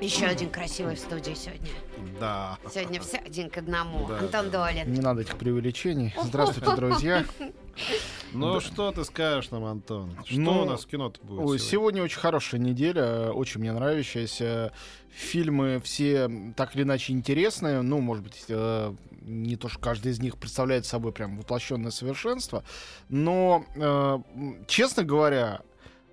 Еще один красивый в студии сегодня. Да. Сегодня все один к одному. Да, Антон Долин. Не надо этих преувеличений. Здравствуйте, друзья. Ну что ты скажешь нам, Антон? Что Ну, у нас в кино-то будет Ой, сегодня? сегодня очень хорошая неделя, очень мне нравящаяся. Фильмы все так или иначе интересные. Ну, может быть, э, не то, что каждый из них представляет собой прям воплощенное совершенство. Но, э, честно говоря,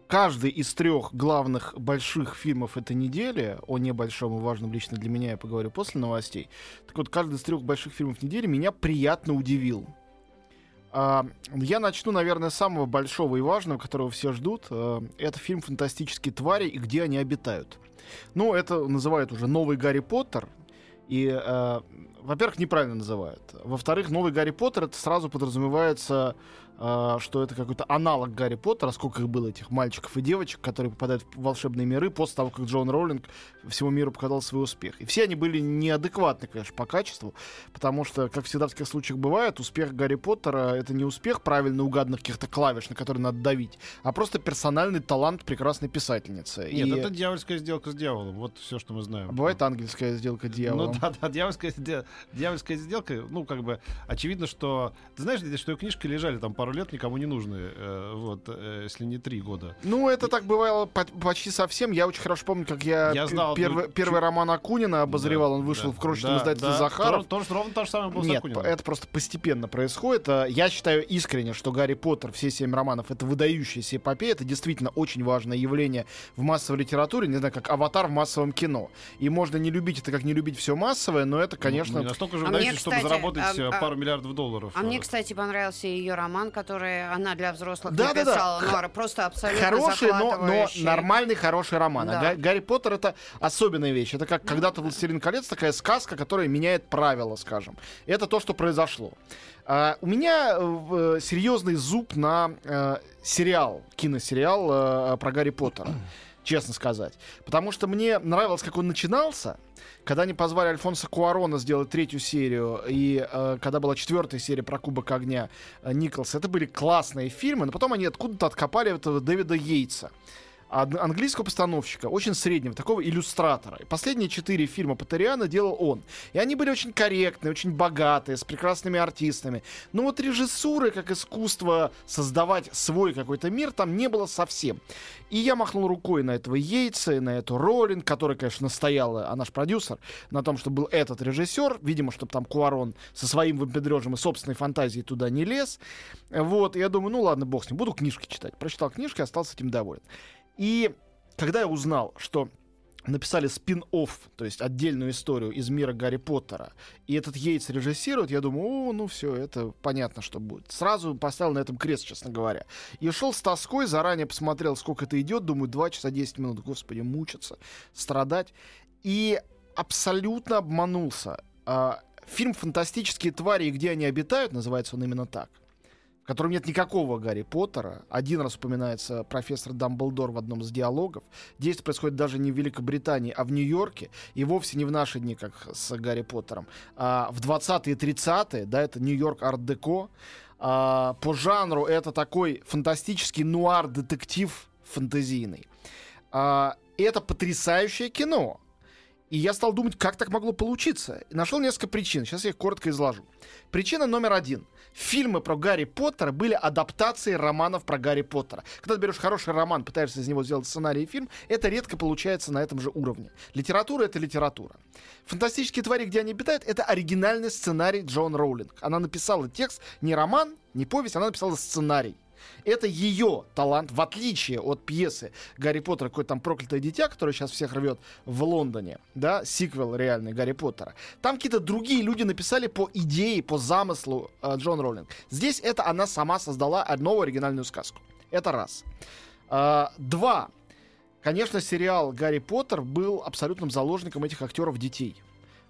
каждый из трех главных больших фильмов этой недели, о небольшом и важном лично для меня я поговорю после новостей. Так вот, каждый из трех больших фильмов недели меня приятно удивил. А, Я начну, наверное, с самого большого и важного, которого все ждут. Э, Это фильм «Фантастические твари и где они обитают». Ну, это называют уже «Новый Гарри Поттер». И, э, во-первых, неправильно называют. Во-вторых, «Новый Гарри Поттер» — это сразу подразумевается, что это какой-то аналог Гарри Поттера, сколько их было, этих мальчиков и девочек, которые попадают в волшебные миры после того, как Джон Роулинг всему миру показал свой успех. И все они были неадекватны, конечно, по качеству, потому что, как всегда в таких случаях бывает, успех Гарри Поттера — это не успех правильно угаданных каких-то клавиш, на которые надо давить, а просто персональный талант прекрасной писательницы. Нет, И это дьявольская сделка с дьяволом. Вот все, что мы знаем. Бывает ангельская сделка дьявола. Ну да, да, дьявольская, дьявольская сделка, ну, как бы, очевидно, что... Ты знаешь, что и книжки лежали там пару лет, никому не нужны, э, вот, э, если не три года. Ну, это так бывало по- почти совсем. Я очень хорошо помню, как я, Я знал первый, одну первый роман Акунина обозревал. Да, Он вышел да, в крошечном да, издательстве да. Захаров. То, то- ровно то же самое было с Нет, Акуниным. это просто постепенно происходит. А, Я считаю искренне, что Гарри Поттер, все семь романов, это выдающаяся эпопея. Это действительно очень важное явление в массовой литературе. Не знаю, как аватар в массовом кино. И можно не любить это, как не любить все массовое, но это, конечно... Ну, не настолько же А выдающийся, мне, чтобы заработать а- э, а- пару миллиардов долларов. А мне, Э, кстати, понравился ее роман, который она для взрослых Да, да, да. написала. Х- Нора, просто абсолютно Хороший, но, но нормальный, хороший роман. А Да. Га- Гарри Поттер это особенная вещь. Это как когда-то «Властелин колец», такая сказка, которая меняет правила, скажем. Это то, что произошло. А, у меня э, серьезный зуб на э, сериал, киносериал про Гарри Поттера. Честно сказать. Потому что мне нравилось, как он начинался. Когда они позвали Альфонса Куарона сделать третью серию, и э, когда была четвертая серия про Кубок огня э, Николса, это были классные фильмы, но потом они откуда-то откопали этого Дэвида Йейтса английского постановщика, очень среднего, такого иллюстратора. И последние четыре фильма Патериана делал он. И они были очень корректные, очень богатые, с прекрасными артистами. Но вот режиссуры, как искусство создавать свой какой-то мир, там не было совсем. И я махнул рукой на этого Йейтса, и на эту Роллинг, которая, конечно, настояла, а наш продюсер, на том, что был этот режиссер. Видимо, чтобы там Куарон со своим выпендрежем и собственной фантазией туда не лез. Вот, и я думаю, ну ладно, бог с ним, буду книжки читать. Прочитал книжки, остался этим доволен. И когда я узнал, что написали спин-офф, то есть отдельную историю из мира Гарри Поттера, и этот Йейтс режиссирует, я думаю, о, ну все, это понятно, что будет. Сразу поставил на этом крест, честно говоря. И шел с тоской, заранее посмотрел, сколько это идет, думаю, 2 часа 10 минут, господи, мучиться, страдать. И абсолютно обманулся. А, Фильм «Фантастические твари и где они обитают» называется он именно так в котором нет никакого Гарри Поттера. Один раз упоминается профессор Дамблдор в одном из диалогов. Действие происходит даже не в Великобритании, а в Нью-Йорке. И вовсе не в наши дни, как с Гарри Поттером. А в 20-е и 30-е, да, это Нью-Йорк арт-деко. А, по жанру это такой фантастический нуар-детектив фантазийный. А, это потрясающее кино. И я стал думать, как так могло получиться. И нашел несколько причин. Сейчас я их коротко изложу. Причина номер один. Фильмы про Гарри Поттера были адаптацией романов про Гарри Поттера. Когда ты берешь хороший роман, пытаешься из него сделать сценарий и фильм, это редко получается на этом же уровне. Литература — это литература. «Фантастические твари, где они обитают» — это оригинальный сценарий Джон Роулинг. Она написала текст, не роман, не повесть, она написала сценарий. Это ее талант, в отличие от пьесы Гарри Поттера, какое-то там проклятое дитя, которое сейчас всех рвет в Лондоне, да, сиквел реальный Гарри Поттера. Там какие-то другие люди написали по идее, по замыслу э, Джон Роллинг. Здесь это она сама создала новую оригинальную сказку. Это раз. А, два. Конечно, сериал «Гарри Поттер» был абсолютным заложником этих актеров детей.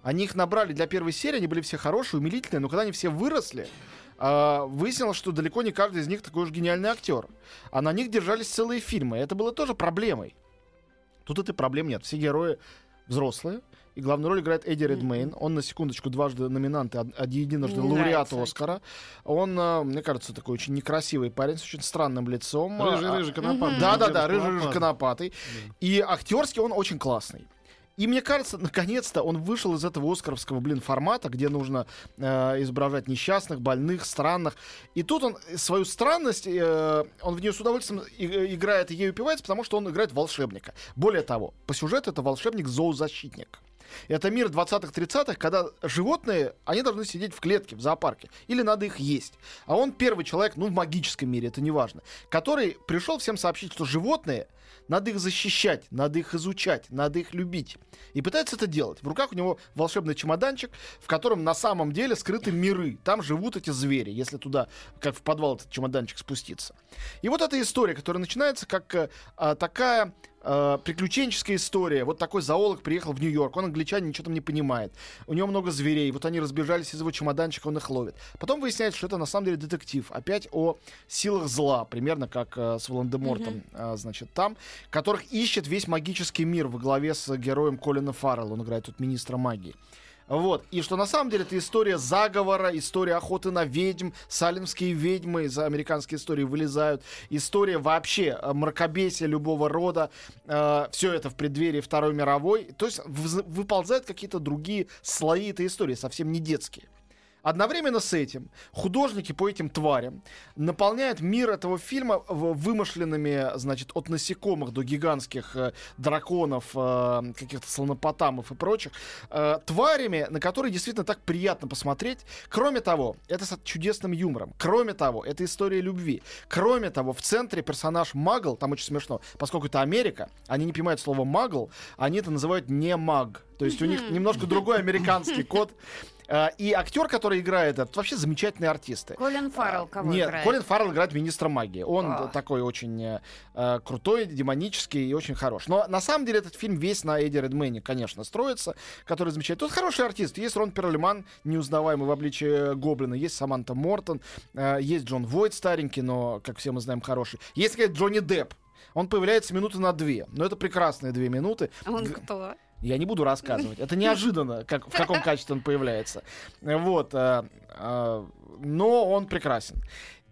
Они их набрали для первой серии, они были все хорошие, умилительные, но когда они все выросли, а, выяснилось, что далеко не каждый из них такой уж гениальный актер. А на них держались целые фильмы. Это было тоже проблемой. Тут этой проблем нет. Все герои взрослые. И главную роль играет Эдди Редмейн. Он, на секундочку, дважды номинант и единожды Мне лауреат нравится Оскара. Он, а, мне кажется, такой очень некрасивый парень с очень странным лицом. Рыжий, А, рыжий, конопатый. да, да, Дедушка да, рыжий, рыжий Лопата. конопатый. И актерский он очень классный. И мне кажется, наконец-то он вышел из этого оскаровского, блин, формата, где нужно э, изображать несчастных, больных, странных. И тут он свою странность, э, он в нее с удовольствием и- играет и ей упивается, потому что он играет волшебника. Более того, по сюжету это волшебник-зоозащитник. Это мир 20-30-х, когда животные, они должны сидеть в клетке в зоопарке. Или надо их есть. А он первый человек, ну, в магическом мире, это не важно, который пришел всем сообщить, что животные, надо их защищать, надо их изучать, надо их любить. И пытается это делать. В руках у него волшебный чемоданчик, в котором на самом деле скрыты миры. Там живут эти звери, если туда, как в подвал этот чемоданчик спуститься. И вот эта история, которая начинается как э, а, такая э, приключенческая история. Вот такой зоолог приехал в Нью-Йорк, он англичанин, ничего там не понимает. У него много зверей, вот они разбежались из его чемоданчика, он их ловит. Потом выясняется, что это на самом деле детектив. Опять о силах зла, примерно как э, с Волан-де-Мортом, э, значит, там, которых ищет весь магический мир во главе с героем Колина Фаррелла. Он играет тут министра магии. Вот. И что на самом деле это история заговора, история охоты на ведьм, салемские ведьмы из американской истории вылезают, история вообще э, мракобесия любого рода, все это в преддверии Второй мировой. То есть вз- выползают какие-то другие слои этой истории, совсем не детские. Одновременно с этим художники по этим тварям наполняют мир этого фильма вымышленными, значит, от насекомых до гигантских э, драконов, э, каких-то слонопотамов и прочих, э, тварями, на которые действительно так приятно посмотреть. Кроме того, это с чудесным юмором. Кроме того, это история любви. Кроме того, в центре персонаж Магл, там очень смешно, поскольку это Америка, они не понимают слово Магл, они это называют не маг. То есть у них немножко другой американский код. Э, И актер, который играет, это вообще замечательные артисты. Колин Фаррелл кого Нет, играет? Колин Фаррелл играет министра магии. Он А. такой очень э, э, крутой, демонический и очень хорош. Но на самом деле этот фильм весь на Эдди Редмейне, конечно, строится, который замечательный. Тут хороший артист. Есть Рон Перлиман, неузнаваемый в обличии Гоблина. Есть Саманта Мортон. э, есть Джон Войт старенький, но, как все мы знаем, хороший. Есть, сказать, Джонни Депп. Он появляется минуты на две. Но это прекрасные две минуты. А он кто? Я не буду рассказывать. Это неожиданно, как, в каком качестве он появляется. Вот. э, э, но он прекрасен.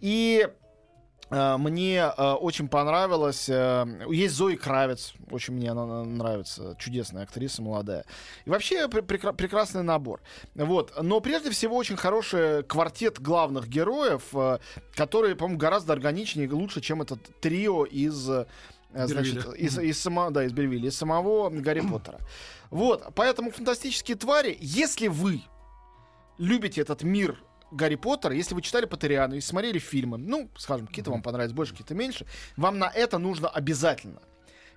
И э, мне э, очень понравилось. э, есть Зои Кравец. Очень мне она на- нравится. Чудесная актриса, молодая. И вообще пр- прекра- прекрасный набор. Вот. Но прежде всего очень хороший квартет главных героев, которые, по-моему, гораздо органичнее и лучше, чем этот трио из... э, Значит, Бервилля. из, из, само- да, из Бервилля, из самого Гарри Поттера. Вот, поэтому фантастические твари, если вы любите этот мир Гарри Поттера, если вы читали Поттериану и смотрели фильмы, ну, скажем, какие-то вам понравятся больше, какие-то меньше, вам на это нужно обязательно.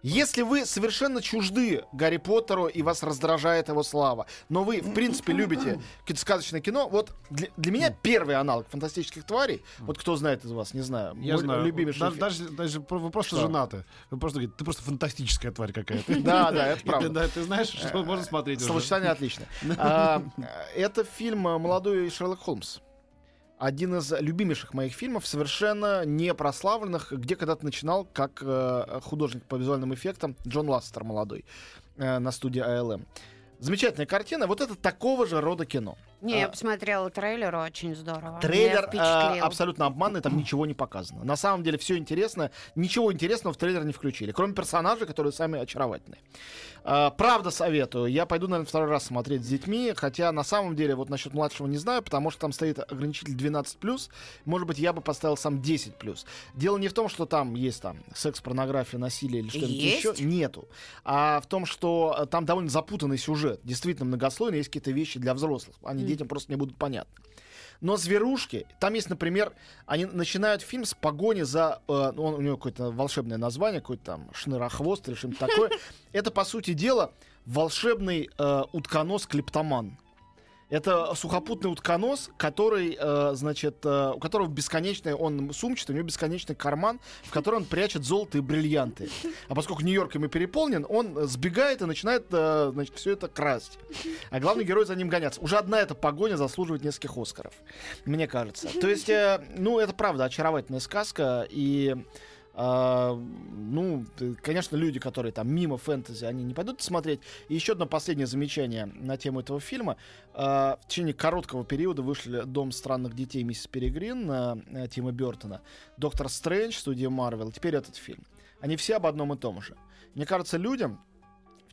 Если вы совершенно чужды Гарри Поттеру и вас раздражает его слава, но вы, в принципе, любите какое-то сказочное кино, вот для, для меня первый аналог фантастических тварей, вот кто знает из вас, не знаю, Я мой знаю. любимейший Даже, фильм. даже, даже вы просто Что? женаты. Вы просто говорите, ты просто фантастическая тварь какая-то. Да, да, это правда. ты- Да, ты знаешь, что можно смотреть уже. Словосочетание отлично. А, Это фильм э, «Молодой Шерлок Холмс». Один из любимейших моих фильмов, совершенно не прославленных, где когда-то начинал как э, художник по визуальным эффектам Джон Ластер молодой э, на студии АЛМ. Замечательная картина. Вот это такого же рода кино. Не, я А, посмотрела трейлер, очень здорово. Трейлер э, абсолютно обманный, там ничего не показано. На самом деле все интересно, ничего интересного в трейлер не включили, кроме персонажей, которые сами очаровательные. Э, правда советую. Я пойду, наверное, второй раз смотреть с детьми, хотя на самом деле вот насчет младшего не знаю, потому что там стоит ограничитель 12+, может быть, я бы поставил сам 10+. Дело не в том, что там есть там секс, порнография, насилие или что-нибудь еще. Нету. А в том, что э, там довольно запутанный сюжет. Действительно многослойный, есть какие-то вещи для взрослых. Они детям просто не будут понятны. Но зверушки, там есть, например, они начинают фильм с погони за, э, ну, он, у него какое-то волшебное название, какой-то там шнырохвост или что-нибудь такое. Это, по сути дела, волшебный э, утконос-клептоман. Это сухопутный утконос, который, э, значит, э, у которого бесконечный, он сумчатый, у него бесконечный карман, в который он прячет золото и бриллианты. А поскольку Нью-Йорк ими переполнен, он сбегает и начинает, э, значит, все это красть. А главный герой за ним гоняться. Уже одна эта погоня заслуживает нескольких Оскаров, мне кажется. То есть, э, ну, это правда очаровательная сказка, и а, ну, конечно, люди, которые там мимо фэнтези, они не пойдут смотреть. И еще одно последнее замечание на тему этого фильма. А, в течение короткого периода вышли «Дом странных детей» миссис Перегрин на э, Тима Бертона, «Доктор Стрэндж» студия Марвел, теперь этот фильм. Они все об одном и том же. Мне кажется, людям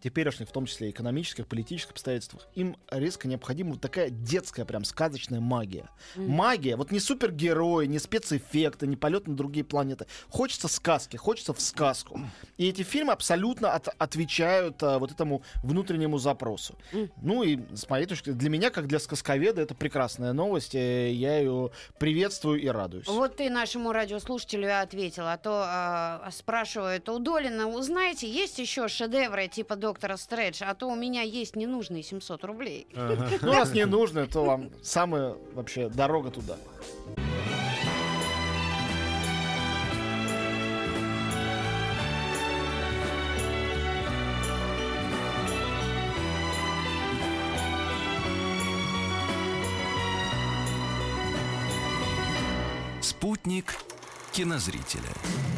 теперешних, в том числе экономических, политических обстоятельствах, им резко необходима вот такая детская, прям сказочная магия. Магия, вот не супергерои, не спецэффекты, не полет на другие планеты. Хочется сказки, хочется в сказку. И эти фильмы абсолютно от- отвечают а, вот этому внутреннему запросу. Ну и с моей точки для меня, как для сказковеда, это прекрасная новость. э, Я ее приветствую и радуюсь. Вот ты нашему радиослушателю ответил, а то а, спрашивают у Долина, узнаете, есть еще шедевры типа доктора Стрэдж, а то у меня есть ненужные 700 рублей. Ага. Ну, раз не нужно, то вам самая вообще дорога туда. Спутник кинозрителя.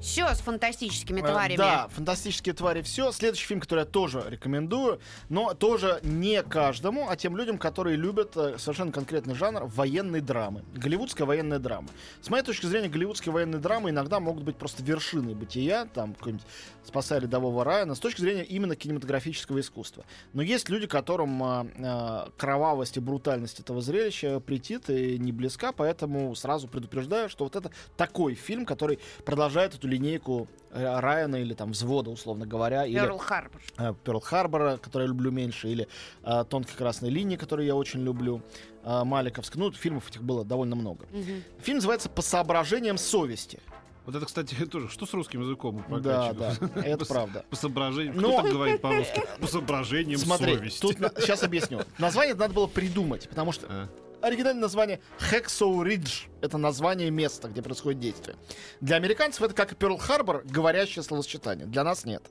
Все с фантастическими Э, тварями. Да, фантастические твари все. Следующий фильм, который я тоже рекомендую, но тоже не каждому, а тем людям, которые любят э, совершенно конкретный жанр военной драмы. Голливудская военная драма. С моей точки зрения, голливудские военные драмы иногда могут быть просто вершиной бытия, там какой-нибудь «Спасая рядового Райана», с точки зрения именно кинематографического искусства. Но есть люди, которым э, э, кровавость и брутальность этого зрелища претит и не близка, поэтому сразу предупреждаю, что вот это такой фильм, который продолжает эту линейку э, Райана или там взвода, условно говоря, или Перл Харбор. э, Перл Харбора, который я люблю меньше, или э, Тонкой красной линии, которую я очень люблю, э, Маликовской. Ну, фильмов этих было довольно много. Мгм. Фильм называется «По соображениям совести». Вот это, кстати, тоже. Что с русским языком? Да, да, это правда. По соображениям. Кто Но- так говорит по-русски? По соображениям Смотри, совести. тут сейчас объясню. Название надо было придумать, потому что А. оригинальное название Хексоу Ридж. Это название места, где происходит действие. Для американцев это как и Перл Харбор, говорящее словосочетание. Для нас нет.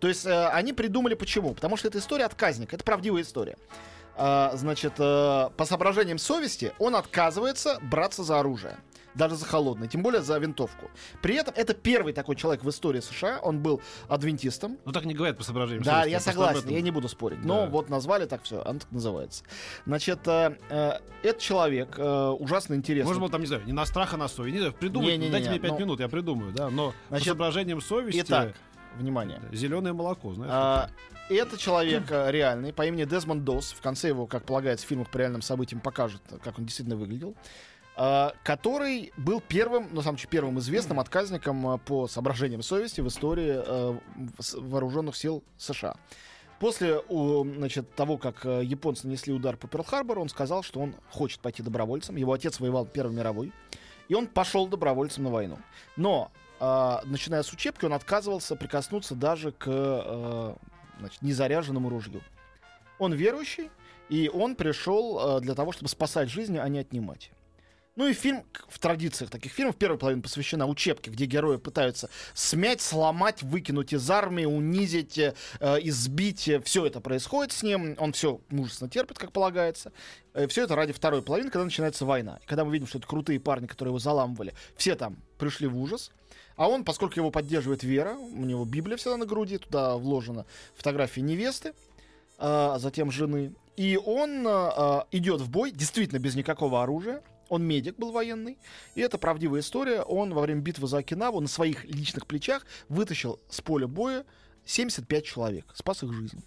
То есть э, они придумали почему? Потому что это история отказника. Это правдивая история. А, значит, э, по соображениям совести он отказывается браться за оружие. Даже за холодное, тем более за винтовку. При этом это первый такой человек в истории США. Он был адвентистом. Ну так не говорят по соображениям Да, я согласен, я не буду спорить. Но Да. вот назвали так все, оно так называется. Значит, э, э, этот человек э, ужасно интересный. Может быть, там, не знаю, не на страх, а на совесть. Не знаю, придумать, Не-не-не, дайте мне пять ну- минут, я придумаю, да. Но Значит, по соображениям совести Итак, внимание. зеленое молоко, знаешь. А, это человек э, реальный по имени Дезмонд Дос. В конце его, как полагается, в фильмах по реальным событиям покажет, как он действительно выглядел. А, который был первым, на самом деле, первым известным отказником э, по соображениям совести в истории с- вооруженных сил США. После значит, того, как японцы нанесли удар по Перл-Харбору, он сказал, что он хочет пойти добровольцем. Его отец воевал в Первой мировой. И он пошел добровольцем на войну. Но, э, начиная с учебки, он отказывался прикоснуться даже к э, значит, незаряженному ружью. Он верующий, и он пришел э, для того, чтобы спасать жизни, а не отнимать. Ну и фильм в традициях таких фильмов первая половина посвящена учебке, где герои пытаются смять, сломать, выкинуть из армии, унизить, э, э, избить. Все это происходит с ним. Он все мужественно терпит, как полагается. все это ради второй половины, когда начинается война. И когда мы видим, что это крутые парни, которые его заламывали, все там пришли в ужас. А он, поскольку его поддерживает вера, у него Библия всегда на груди, туда вложена фотография невесты, а затем жены. И он а, идет в бой, действительно без никакого оружия. Он медик был военный. И это правдивая история. Он во время битвы за Окинаву на своих личных плечах вытащил с поля боя 75 человек. Спас их жизнь.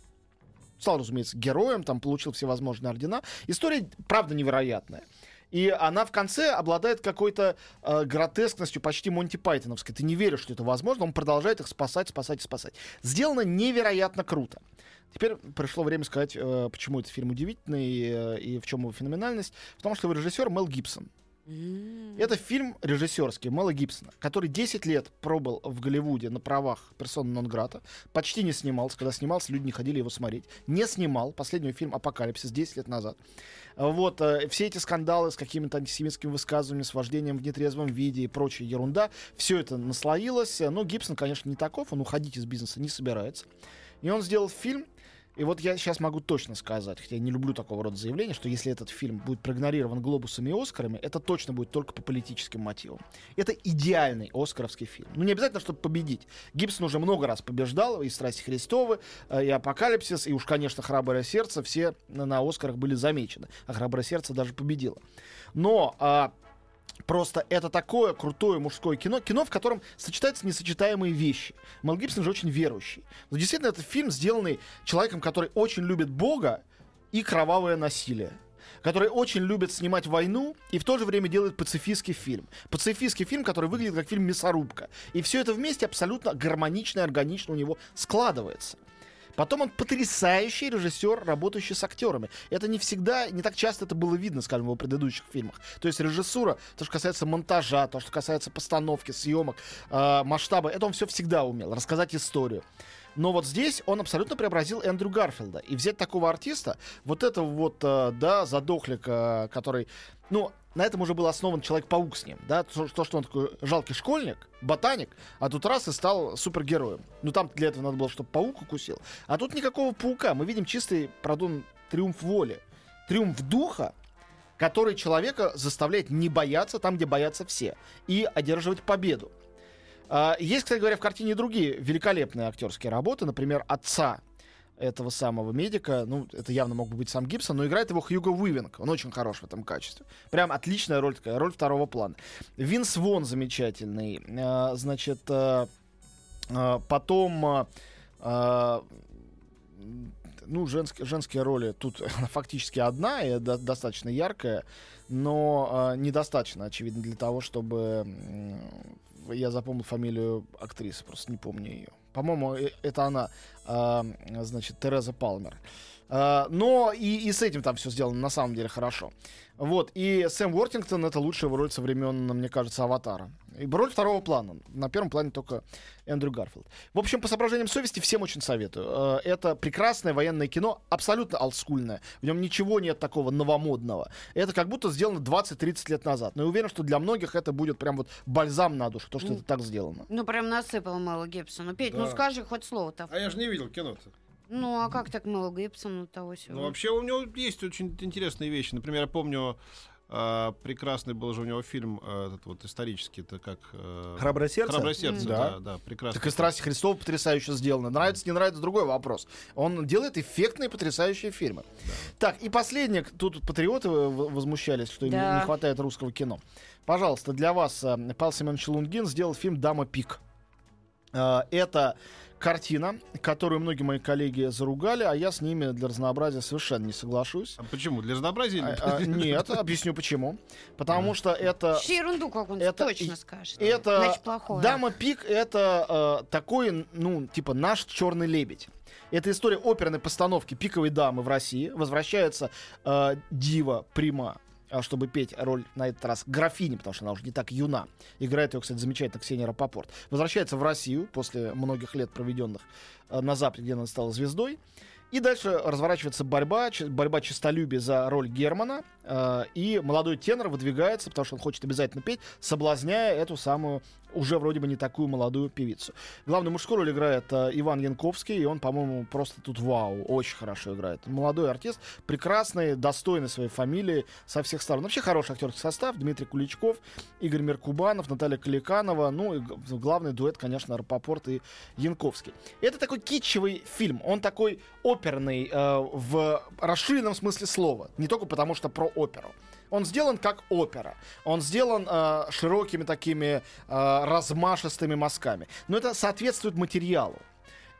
Стал, разумеется, героем, там получил всевозможные ордена. История, правда, невероятная. И она в конце обладает какой-то э, гротескностью, почти Монти Пайтоновской. Ты не веришь, что это возможно, он продолжает их спасать, спасать и спасать. Сделано невероятно круто. Теперь пришло время сказать, э, почему этот фильм удивительный э, и в чем его феноменальность. В том, что его режиссер Мел Гибсон. Это фильм режиссерский Мэла Гибсона, который 10 лет пробыл в Голливуде на правах персона нон-грата, почти не снимался. Когда снимался, люди не ходили его смотреть. Не снимал. Последний фильм «Апокалипсис» 10 лет назад. Вот, э, все эти скандалы с какими-то антисемитскими высказываниями, с вождением в нетрезвом виде и прочая ерунда, все это наслоилось. Но Гибсон, конечно, не таков, он уходить из бизнеса не собирается. И он сделал фильм, и вот я сейчас могу точно сказать, хотя я не люблю такого рода заявления, что если этот фильм будет проигнорирован Глобусами и Оскарами, это точно будет только по политическим мотивам. Это идеальный оскаровский фильм. Ну, не обязательно, чтобы победить. Гибсон уже много раз побеждал, и «Страсти Христовы», э, и «Апокалипсис», и уж, конечно, «Храброе сердце» все на Оскарах были замечены. А «Храброе сердце» даже победило. Но а, Просто это такое крутое мужское кино, кино, в котором сочетаются несочетаемые вещи. Мел Гибсон же очень верующий. Но действительно, это фильм, сделанный человеком, который очень любит Бога и кровавое насилие который очень любит снимать войну и в то же время делает пацифистский фильм. Пацифистский фильм, который выглядит как фильм «Мясорубка». И все это вместе абсолютно гармонично и органично у него складывается. Потом он потрясающий режиссер, работающий с актерами. Это не всегда, не так часто это было видно, скажем, в его предыдущих фильмах. То есть режиссура, то, что касается монтажа, то, что касается постановки, съемок, э, масштаба, это он все всегда умел. Рассказать историю. Но вот здесь он абсолютно преобразил Эндрю Гарфилда. И взять такого артиста, вот этого вот, э, да, задохлика, который, ну, на этом уже был основан Человек-паук с ним, да, то, то, что он такой жалкий школьник, ботаник, а тут раз и стал супергероем. Ну, там для этого надо было, чтобы паук укусил. А тут никакого паука. Мы видим чистый, пардон, триумф воли. Триумф духа, который человека заставляет не бояться там, где боятся все, и одерживать победу. А, Есть, кстати говоря, в картине другие великолепные актерские работы. Например, отца этого самого медика, ну, это явно мог бы быть сам Гибсон, но играет его Хьюго Уивинг. Он очень хорош в этом качестве. Прям отличная роль такая, роль второго плана. Винс Вон замечательный. А, Значит, а, а, потом... а, а, ну, женские, женские роли тут фактически одна и до- достаточно яркая, но а, недостаточно, очевидно, для того, чтобы я запомнил фамилию актрисы, просто не помню ее. По-моему, э- это она, значит, Тереза Палмер. А, но и, и с этим там все сделано на самом деле хорошо. Вот, и Сэм Уортингтон это лучшая его роль со времен, мне кажется, Аватара. И роль второго плана. На первом плане только Эндрю Гарфилд. В общем, по соображениям совести всем очень советую. Э, Это прекрасное военное кино, абсолютно олдскульное. В нем ничего нет такого новомодного. Это как будто сделано 20-30 лет назад. Но я уверен, что для многих это будет прям вот бальзам на душу, то, что это так сделано. Ну, прям насыпал Мэла Гибсона. Петь, ну Да. скажи хоть слово-то. А я же не видел кино-то. Ну, а как так Мэла Гибсону того всего? Ну, вообще у него есть очень интересные вещи. Например, я помню, а, прекрасный был же у него фильм, а, этот вот исторический, это как... э, Храброе сердце? «Храброе сердце», М. да, Да. да, прекрасно. Так и «Страсти Христова» потрясающе сделано. Нравится, не нравится, другой вопрос. Он делает эффектные, потрясающие фильмы. Так, и последнее. Тут патриоты возмущались, что им не- Да. не хватает русского кино. Пожалуйста, для вас э, Павел Семенович Лунгин сделал фильм «Дама Пик». Э, Это картина, которую многие мои коллеги заругали, а я с ними для разнообразия совершенно не соглашусь. А почему? Для разнообразия? А, а, Нет, объясню почему. Потому что это... Ерунду какую-нибудь это точно скажет. Это Значит, плохое. Дама Пик это э, такой, ну, типа наш черный лебедь. Это история оперной постановки пиковой дамы в России. Возвращается э, Дива Прима чтобы петь роль на этот раз графини, потому что она уже не так юна. Играет ее, кстати, замечательно Ксения Рапопорт. Возвращается в Россию после многих лет, проведенных э, на Западе, где она стала звездой. И дальше разворачивается борьба, борьба честолюбия за роль Германа. э, и молодой тенор выдвигается, потому что он хочет обязательно петь, соблазняя эту самую уже вроде бы не такую молодую певицу. Главную мужскую роль играет э, Иван Янковский, и он, по-моему, просто тут вау, очень хорошо играет. Молодой артист, прекрасный, достойный своей фамилии со всех сторон. Вообще хороший актерский состав. Дмитрий Куличков, Игорь Меркубанов, Наталья Каликанова. Ну и главный дуэт, конечно, Рапопорт и Янковский. Это такой китчевый фильм. Он такой оперный э, в расширенном смысле слова. Не только потому, что про оперу. Он сделан как опера. Он сделан э, широкими такими э, размашистыми мазками. Но это соответствует материалу.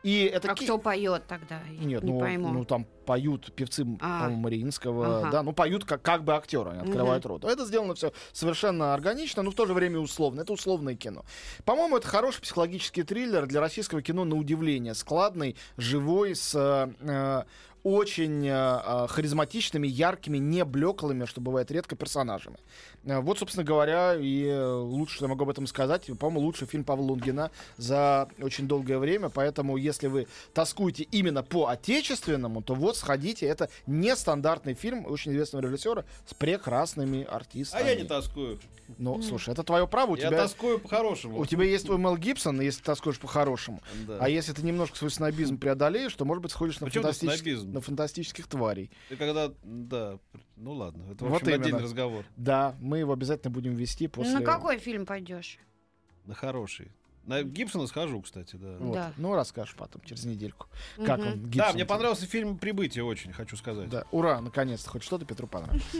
И это А ки- кто поет тогда? Нет, не ну, пойму. ну там поют певцы, А. по-моему, Мариинского, Ага. да, ну поют как, как бы актеры, они открывают рот. Это сделано все совершенно органично, но в то же время условно. Это условное кино. По-моему, это хороший психологический триллер для российского кино на удивление. Складный, живой, с э, очень э, э, харизматичными, яркими, не блеклыми, что бывает редко, персонажами. Э, Вот, собственно говоря, и э, лучше, что я могу об этом сказать. По-моему, лучший фильм Павла Лунгина за очень долгое время. Поэтому, если вы тоскуете именно по отечественному, то вот сходите. Это нестандартный фильм очень известного режиссера с прекрасными А артистами. я не тоскую. Ну, слушай, это твое право. У Я тебя, тоскую по-хорошему. у тебя есть твой Мел Гибсон, если ты тоскуешь по-хорошему. Да. А если ты немножко свой снобизм преодолеешь, то, может быть, сходишь на, фантастических, снобизм? на фантастических тварей. Ты когда... Да, ну ладно. Это, в Вот общем, отдельный именно. разговор. Да, мы его обязательно будем вести после... На какой фильм пойдешь? На хороший. На Гибсона схожу, кстати, да. Вот. Да. Ну, расскажешь потом, через недельку. Как Мгм. он, Да, Гибсон мне тебе? понравился фильм «Прибытие» очень, хочу сказать. Да, ура, наконец-то, хоть что-то Петру понравилось.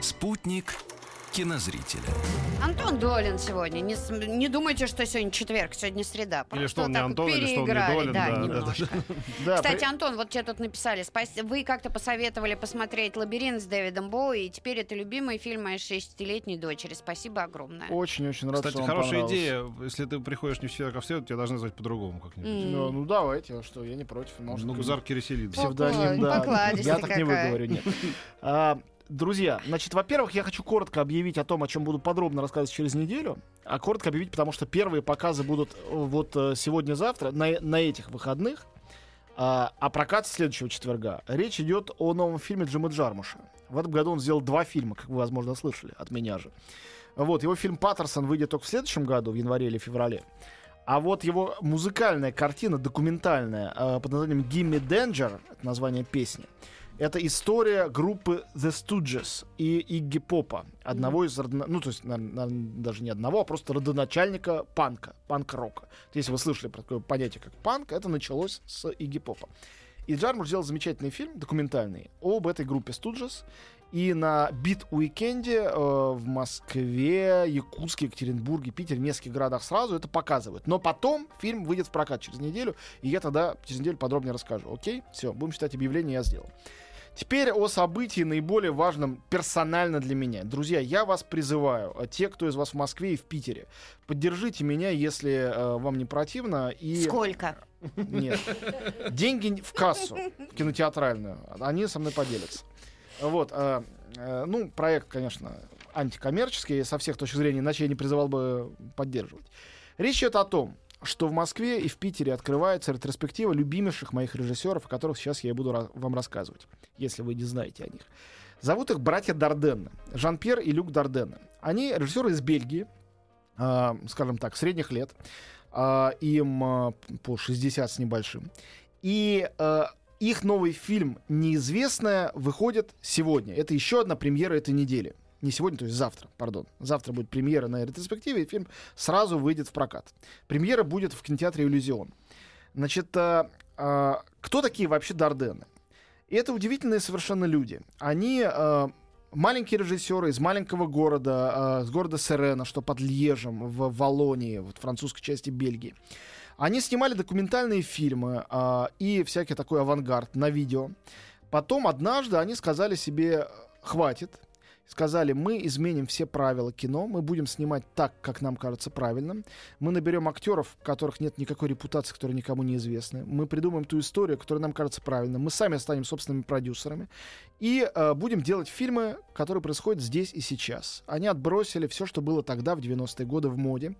Спутник кинозрителя. Антон Долин сегодня. Не, с- не думайте, что сегодня четверг, сегодня среда. Или что он не так Антон, или что он не переиграли. Долин, Да, да, да, немножко. Да, Кстати, при- Антон, вот тебе тут написали. спас- Вы как-то посоветовали посмотреть «Лабиринт» с Дэвидом Боуи, и теперь это любимый фильм моей шестилетней дочери. Спасибо огромное. очень-очень рад, Кстати, что вам хорошая понравилось. идея. Если ты приходишь не в четверг, а в среду, тебя должны звать по-другому как-нибудь. М. Ну, ну, давайте, а что, я не против. Может, Ну, Гузар Киреселидзе. Псевдоним, да. покладистый Я так не какая. выговорю, нет. А, Друзья, значит, во-первых, я хочу коротко объявить о том, о чем буду подробно рассказывать через неделю. А коротко объявить, потому что первые показы будут э, вот э, сегодня-завтра, на, на этих выходных. А, а прокат следующего четверга. Речь идет о новом фильме Джима Джармуша. В этом году он сделал два фильма, как вы, возможно, слышали от меня же. Вот, его фильм «Паттерсон» выйдет только в следующем году, в январе или феврале. А вот его музыкальная картина, документальная, э, под названием «Gimme Danger», это название песни, это история группы The Stooges и Игги Попа, одного из, родно- ну, то есть, наверно, наверно, даже не одного, а просто родоначальника панка, панк-рока. Если вы слышали про такое понятие, как панк, это началось с Игги Попа. И Джармуш сделал замечательный фильм, документальный, об этой группе Stooges. И на бит-уикенде э, в Москве, Якутске, Екатеринбурге, Питере, нескольких городах сразу это показывают. Но потом фильм выйдет в прокат через неделю, и я тогда через неделю подробнее расскажу. Окей? Все, будем считать объявление, я сделал. Теперь о событии наиболее важном персонально для меня. Друзья, я вас призываю, э, те, кто из вас в Москве и в Питере, поддержите меня, если э, вам не противно. И... Сколько? Нет. Деньги в кассу кинотеатральную. Они со мной поделятся. Вот. э, э, ну, проект, конечно, антикоммерческий со всех точек зрения, иначе я не призывал бы поддерживать. Речь идет о том, что в Москве и в Питере открывается ретроспектива любимейших моих режиссеров, о которых сейчас я и буду вам рассказывать, если вы не знаете о них. Зовут их братья Дарденны. Жан-Пьер и Люк Дарденны. Они режиссеры из Бельгии, э, скажем так, средних лет. А, им а, по 60 с небольшим. И а, их новый фильм «Неизвестное» выходит сегодня. Это еще одна премьера этой недели. Не сегодня, то есть завтра, пардон. Завтра будет премьера на ретроспективе, и фильм сразу выйдет в прокат. Премьера будет в кинотеатре «Иллюзион». Значит, а, а, кто такие вообще Дардены? И это удивительные совершенно люди. Они а, маленькие режиссеры из маленького города, а, с города Серена, что под Льежем, в Волонии, вот французской части Бельгии. Они снимали документальные фильмы а, и всякий такой авангард на видео. Потом однажды они сказали себе, хватит, сказали, мы изменим все правила кино, мы будем снимать так, как нам кажется правильным, мы наберем актеров, у которых нет никакой репутации, которые никому не известны, мы придумаем ту историю, которая нам кажется правильной, мы сами станем собственными продюсерами и э, будем делать фильмы, которые происходят здесь и сейчас. Они отбросили все, что было тогда, в 90-е годы, в моде.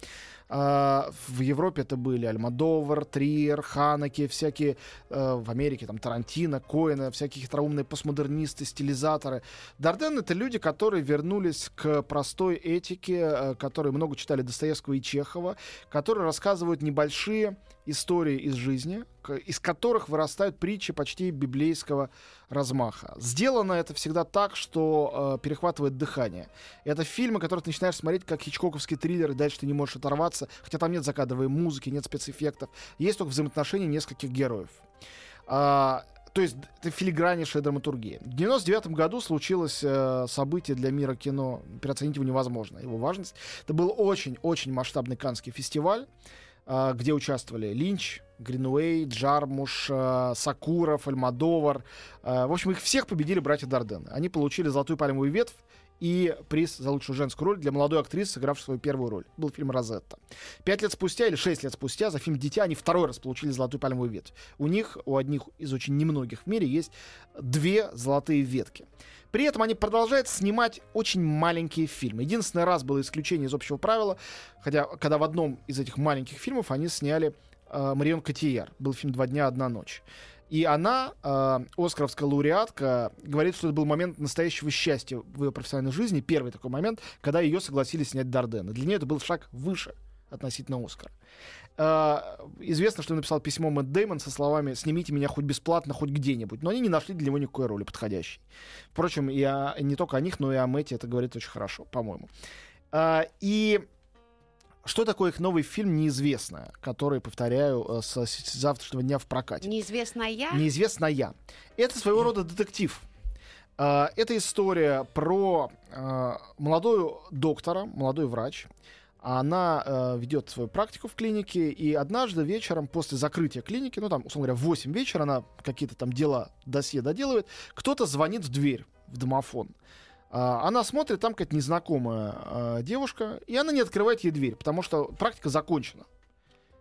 А, в Европе это были Альмадовар, Триер, Ханаки, всякие э, в Америке, там, Тарантино, Коэна, всякие хитроумные постмодернисты, стилизаторы. Дарден — это люди, которые вернулись к простой этике, э, которые много читали Достоевского и Чехова, которые рассказывают небольшие истории из жизни, из которых вырастают притчи почти библейского размаха. Сделано это всегда так, что э, перехватывает дыхание. Это фильмы, которые ты начинаешь смотреть как хичкоковский триллер, и дальше ты не можешь оторваться, хотя там нет закадровой музыки, нет спецэффектов, есть только взаимоотношения нескольких героев. А, то есть это филиграннейшая драматургия. В 99 году случилось э, событие для мира кино, переоценить его невозможно, его важность. Это был очень-очень масштабный канский фестиваль, где участвовали Линч, Гринуэй, Джармуш, э, Сакуров, Альмадовар. Э, в общем, их всех победили братья Дардены. Они получили «Золотую пальмовую ветвь» и приз за лучшую женскую роль для молодой актрисы, сыгравшей свою первую роль. Был фильм «Розетта». Пять лет спустя или шесть лет спустя за фильм «Дитя» они второй раз получили «Золотую пальмовую ветвь». У них, у одних из очень немногих в мире, есть две золотые ветки. При этом они продолжают снимать очень маленькие фильмы. Единственный раз было исключение из общего правила, хотя когда в одном из этих маленьких фильмов они сняли э, Марион Котияр. Был фильм «Два дня, одна ночь». И она, э, оскаровская лауреатка, говорит, что это был момент настоящего счастья в ее профессиональной жизни, первый такой момент, когда ее согласились снять Дарден. Для нее это был шаг выше относительно Оскара. Э, известно, что написал письмо Мэтт Дэймон со словами «Снимите меня хоть бесплатно, хоть где-нибудь». Но они не нашли для него никакой роли подходящей. Впрочем, и о, не только о них, но и о Мэтте это говорит очень хорошо, по-моему. Э, и что такое их новый фильм «Неизвестное», который, повторяю, э, с, с завтрашнего дня в прокате? Неизвестная? «Неизвестная». Это своего рода детектив. Э, Это история про э, молодую доктора, молодой врач. Она ведет свою практику в клинике, и однажды вечером после закрытия клиники, ну там, условно говоря, в 8 вечера, она какие-то там дела, досье доделывает, кто-то звонит в дверь, в домофон. А, она смотрит, там какая-то незнакомая а, девушка, и она не открывает ей дверь, потому что практика закончена.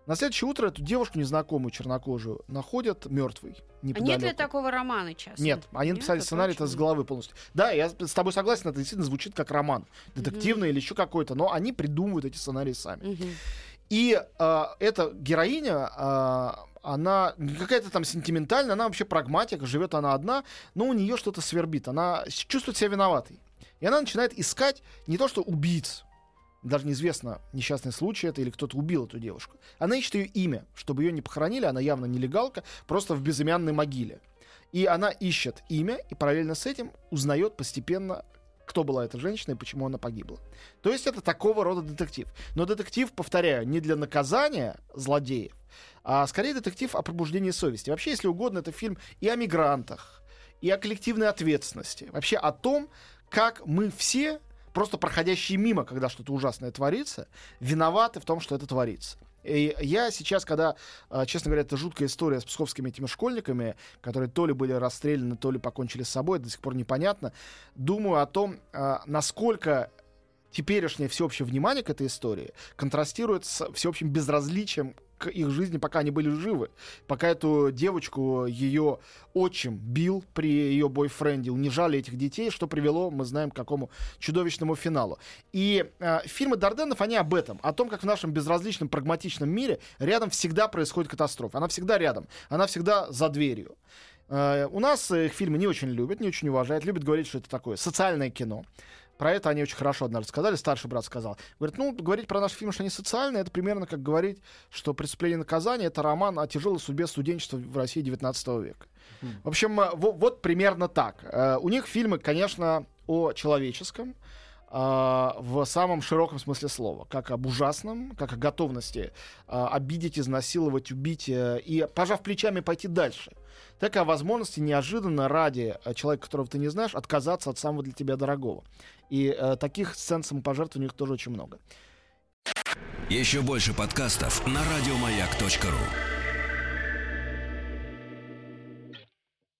На следующее утро эту девушку незнакомую чернокожую находят мертвой. А нет ли такого романа часто? Нет, они написали сценарий это с головы полностью. Да, я с тобой согласен, это действительно звучит как роман. Детективный или еще какой-то, но они придумывают эти сценарии сами. И э, эта героиня, э, она не какая-то там сентиментальная, она вообще прагматик, живет она одна, но у нее что-то свербит, она чувствует себя виноватой. И она начинает искать не то что убийц, даже неизвестно, несчастный случай это или кто-то убил эту девушку. Она ищет ее имя, чтобы ее не похоронили, она явно нелегалка, просто в безымянной могиле. И она ищет имя, и параллельно с этим узнает постепенно, кто была эта женщина и почему она погибла. То есть это такого рода детектив. Но детектив, повторяю, не для наказания злодеев, а скорее детектив о пробуждении совести. Вообще, если угодно, это фильм и о мигрантах, и о коллективной ответственности. Вообще о том, как мы все просто проходящие мимо, когда что-то ужасное творится, виноваты в том, что это творится. И я сейчас, когда, а, честно говоря, это жуткая история с псковскими этими школьниками, которые то ли были расстреляны, то ли покончили с собой, до сих пор непонятно, думаю о том, а, насколько теперешнее всеобщее внимание к этой истории контрастирует с всеобщим безразличием к их жизни, пока они были живы. Пока эту девочку ее отчим бил при ее бойфренде, унижали этих детей, что привело, мы знаем, к какому чудовищному финалу. И э, фильмы Дарденов, они об этом, о том, как в нашем безразличном, прагматичном мире рядом всегда происходит катастрофа. Она всегда рядом, она всегда за дверью. Э, у нас их фильмы не очень любят, не очень уважают, любят говорить, что это такое социальное кино. Про это они очень хорошо однажды сказали, старший брат сказал. Говорит, ну, говорить про наш фильм, что они социальные, это примерно как говорить, что «Преступление и наказание» — это роман о тяжелой судьбе студенчества в России 19 века. Mm. В общем, э, вот, примерно так. Uh, у них фильмы, конечно, о человеческом, Uh, в самом широком смысле слова, как об ужасном, как о готовности обидеть, изнасиловать, убить и, пожав плечами, пойти дальше так и о возможности неожиданно ради э, человека, которого ты не знаешь, отказаться от самого для тебя дорогого. И э, таких сцен них тоже очень много. Еще больше подкастов на радиомаяк.ру